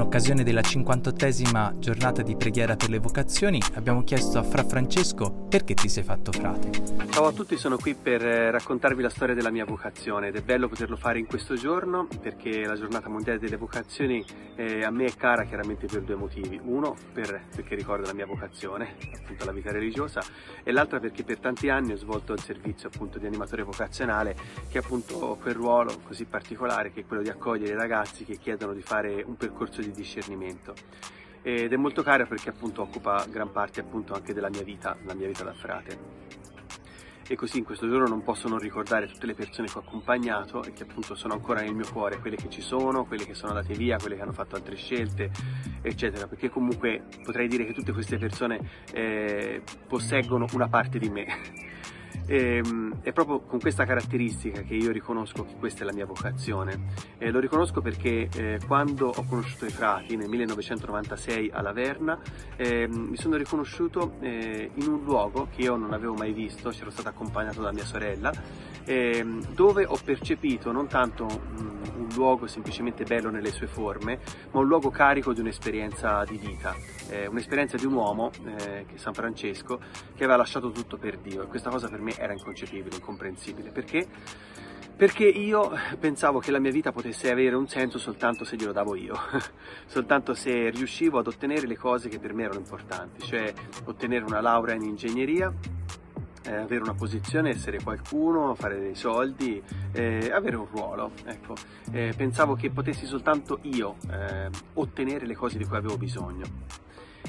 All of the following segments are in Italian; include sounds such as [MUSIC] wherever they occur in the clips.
In occasione della 58esima giornata di preghiera per le vocazioni abbiamo chiesto a Fra Francesco perché ti sei fatto frate. Ciao a tutti, sono qui per eh, raccontarvi la storia della mia vocazione ed è bello poterlo fare in questo giorno perché la giornata mondiale delle vocazioni eh, a me è cara chiaramente per due motivi. Uno per, perché ricorda la mia vocazione, appunto la vita religiosa, e l'altra perché per tanti anni ho svolto il servizio appunto di animatore vocazionale che è appunto quel ruolo così particolare che è quello di accogliere i ragazzi che chiedono di fare un percorso di discernimento. Ed è molto cara perché appunto occupa gran parte appunto anche della mia vita, la mia vita da frate. E così in questo giorno non posso non ricordare tutte le persone che ho accompagnato e che appunto sono ancora nel mio cuore, quelle che ci sono, quelle che sono andate via, quelle che hanno fatto altre scelte, eccetera, perché comunque potrei dire che tutte queste persone eh, posseggono una parte di me e, ehm, è proprio con questa caratteristica che io riconosco che questa è la mia vocazione. E lo riconosco perché eh, quando ho conosciuto i frati nel 1996 a Laverna eh, mi sono riconosciuto eh, in un luogo che io non avevo mai visto, c'ero stato accompagnato da mia sorella, ehm, dove ho percepito non tanto mh, un luogo semplicemente bello nelle sue forme, ma un luogo carico di un'esperienza di vita, eh, un'esperienza di un uomo, eh, che è San Francesco, che aveva lasciato tutto per Dio e questa cosa per me era inconcepibile, incomprensibile. Perché? Perché io pensavo che la mia vita potesse avere un senso soltanto se glielo davo io, [LAUGHS] soltanto se riuscivo ad ottenere le cose che per me erano importanti, cioè ottenere una laurea in ingegneria, eh, avere una posizione, essere qualcuno, fare dei soldi, eh, avere un ruolo. Ecco. Eh, pensavo che potessi soltanto io eh, ottenere le cose di cui avevo bisogno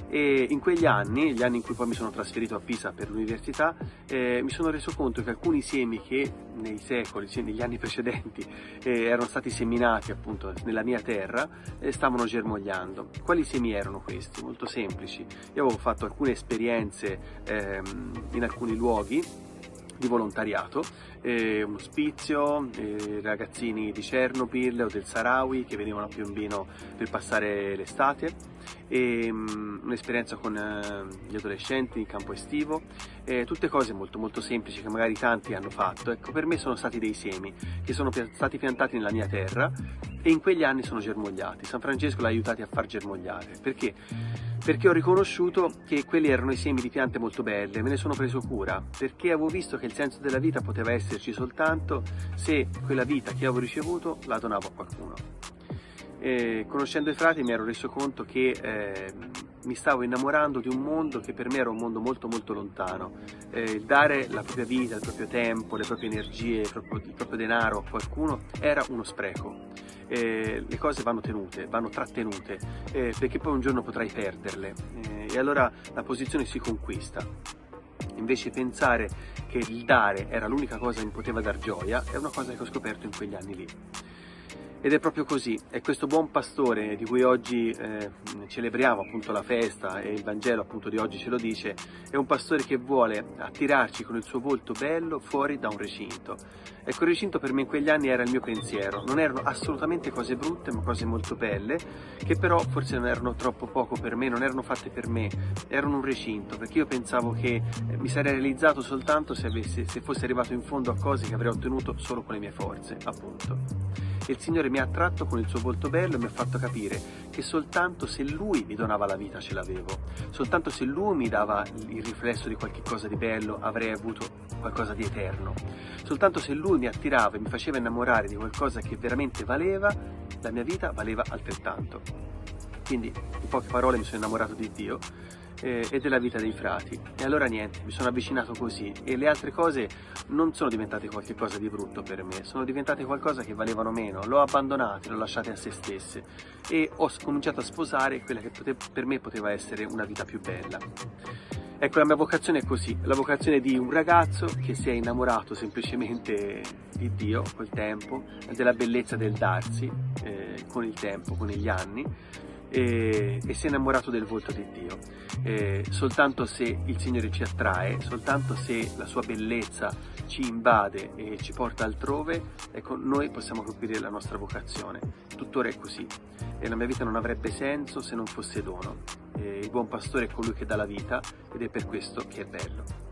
e in quegli anni, gli anni in cui poi mi sono trasferito a Pisa per l'università, eh, mi sono reso conto che alcuni semi che nei secoli, negli anni precedenti, eh, erano stati seminati appunto nella mia terra, eh, stavano germogliando. Quali semi erano questi? Molto semplici. Io avevo fatto alcune esperienze ehm, in alcuni luoghi di volontariato, eh, un ospizio, eh, ragazzini di Chernobyl o del Sarawi che venivano a Piombino per passare l'estate, e, um, un'esperienza con uh, gli adolescenti in campo estivo, eh, tutte cose molto molto semplici che magari tanti hanno fatto, ecco per me sono stati dei semi che sono stati piantati nella mia terra e in quegli anni sono germogliati, San Francesco l'ha aiutati a far germogliare, perché? Perché ho riconosciuto che quelli erano i semi di piante molto belle, me ne sono preso cura, perché avevo visto che il senso della vita poteva esserci soltanto se quella vita che avevo ricevuto la donavo a qualcuno. E conoscendo i frati mi ero reso conto che eh, mi stavo innamorando di un mondo che per me era un mondo molto molto lontano. Eh, dare la propria vita, il proprio tempo, le proprie energie, il proprio, il proprio denaro a qualcuno era uno spreco. Eh, le cose vanno tenute, vanno trattenute, eh, perché poi un giorno potrai perderle eh, e allora la posizione si conquista. Invece pensare che il dare era l'unica cosa che mi poteva dar gioia è una cosa che ho scoperto in quegli anni lì. Ed è proprio così, è questo buon pastore di cui oggi eh, celebriamo appunto la festa e il Vangelo appunto di oggi ce lo dice, è un pastore che vuole attirarci con il suo volto bello fuori da un recinto. Ecco, il recinto per me in quegli anni era il mio pensiero, non erano assolutamente cose brutte ma cose molto belle, che però forse non erano troppo poco per me, non erano fatte per me, erano un recinto, perché io pensavo che eh, mi sarei realizzato soltanto se, avessi, se fossi arrivato in fondo a cose che avrei ottenuto solo con le mie forze, appunto e il Signore mi ha attratto con il suo volto bello e mi ha fatto capire che soltanto se Lui mi donava la vita ce l'avevo, soltanto se Lui mi dava il riflesso di qualche cosa di bello avrei avuto qualcosa di eterno, soltanto se Lui mi attirava e mi faceva innamorare di qualcosa che veramente valeva, la mia vita valeva altrettanto. Quindi, in poche parole, mi sono innamorato di Dio eh, e della vita dei frati. E allora niente, mi sono avvicinato così. E le altre cose non sono diventate qualcosa di brutto per me, sono diventate qualcosa che valevano meno, l'ho abbandonate, l'ho lasciate a se stesse. E ho cominciato a sposare quella che per me poteva essere una vita più bella. Ecco, la mia vocazione è così, la vocazione di un ragazzo che si è innamorato semplicemente di Dio col tempo, della bellezza del darsi eh, con il tempo, con gli anni e, e si è innamorato del volto di Dio. Eh, soltanto se il Signore ci attrae, soltanto se la sua bellezza ci invade e ci porta altrove, ecco, noi possiamo capire la nostra vocazione. Tuttora è così e la mia vita non avrebbe senso se non fosse dono. Eh, il buon pastore è colui che dà la vita ed è per questo che è bello.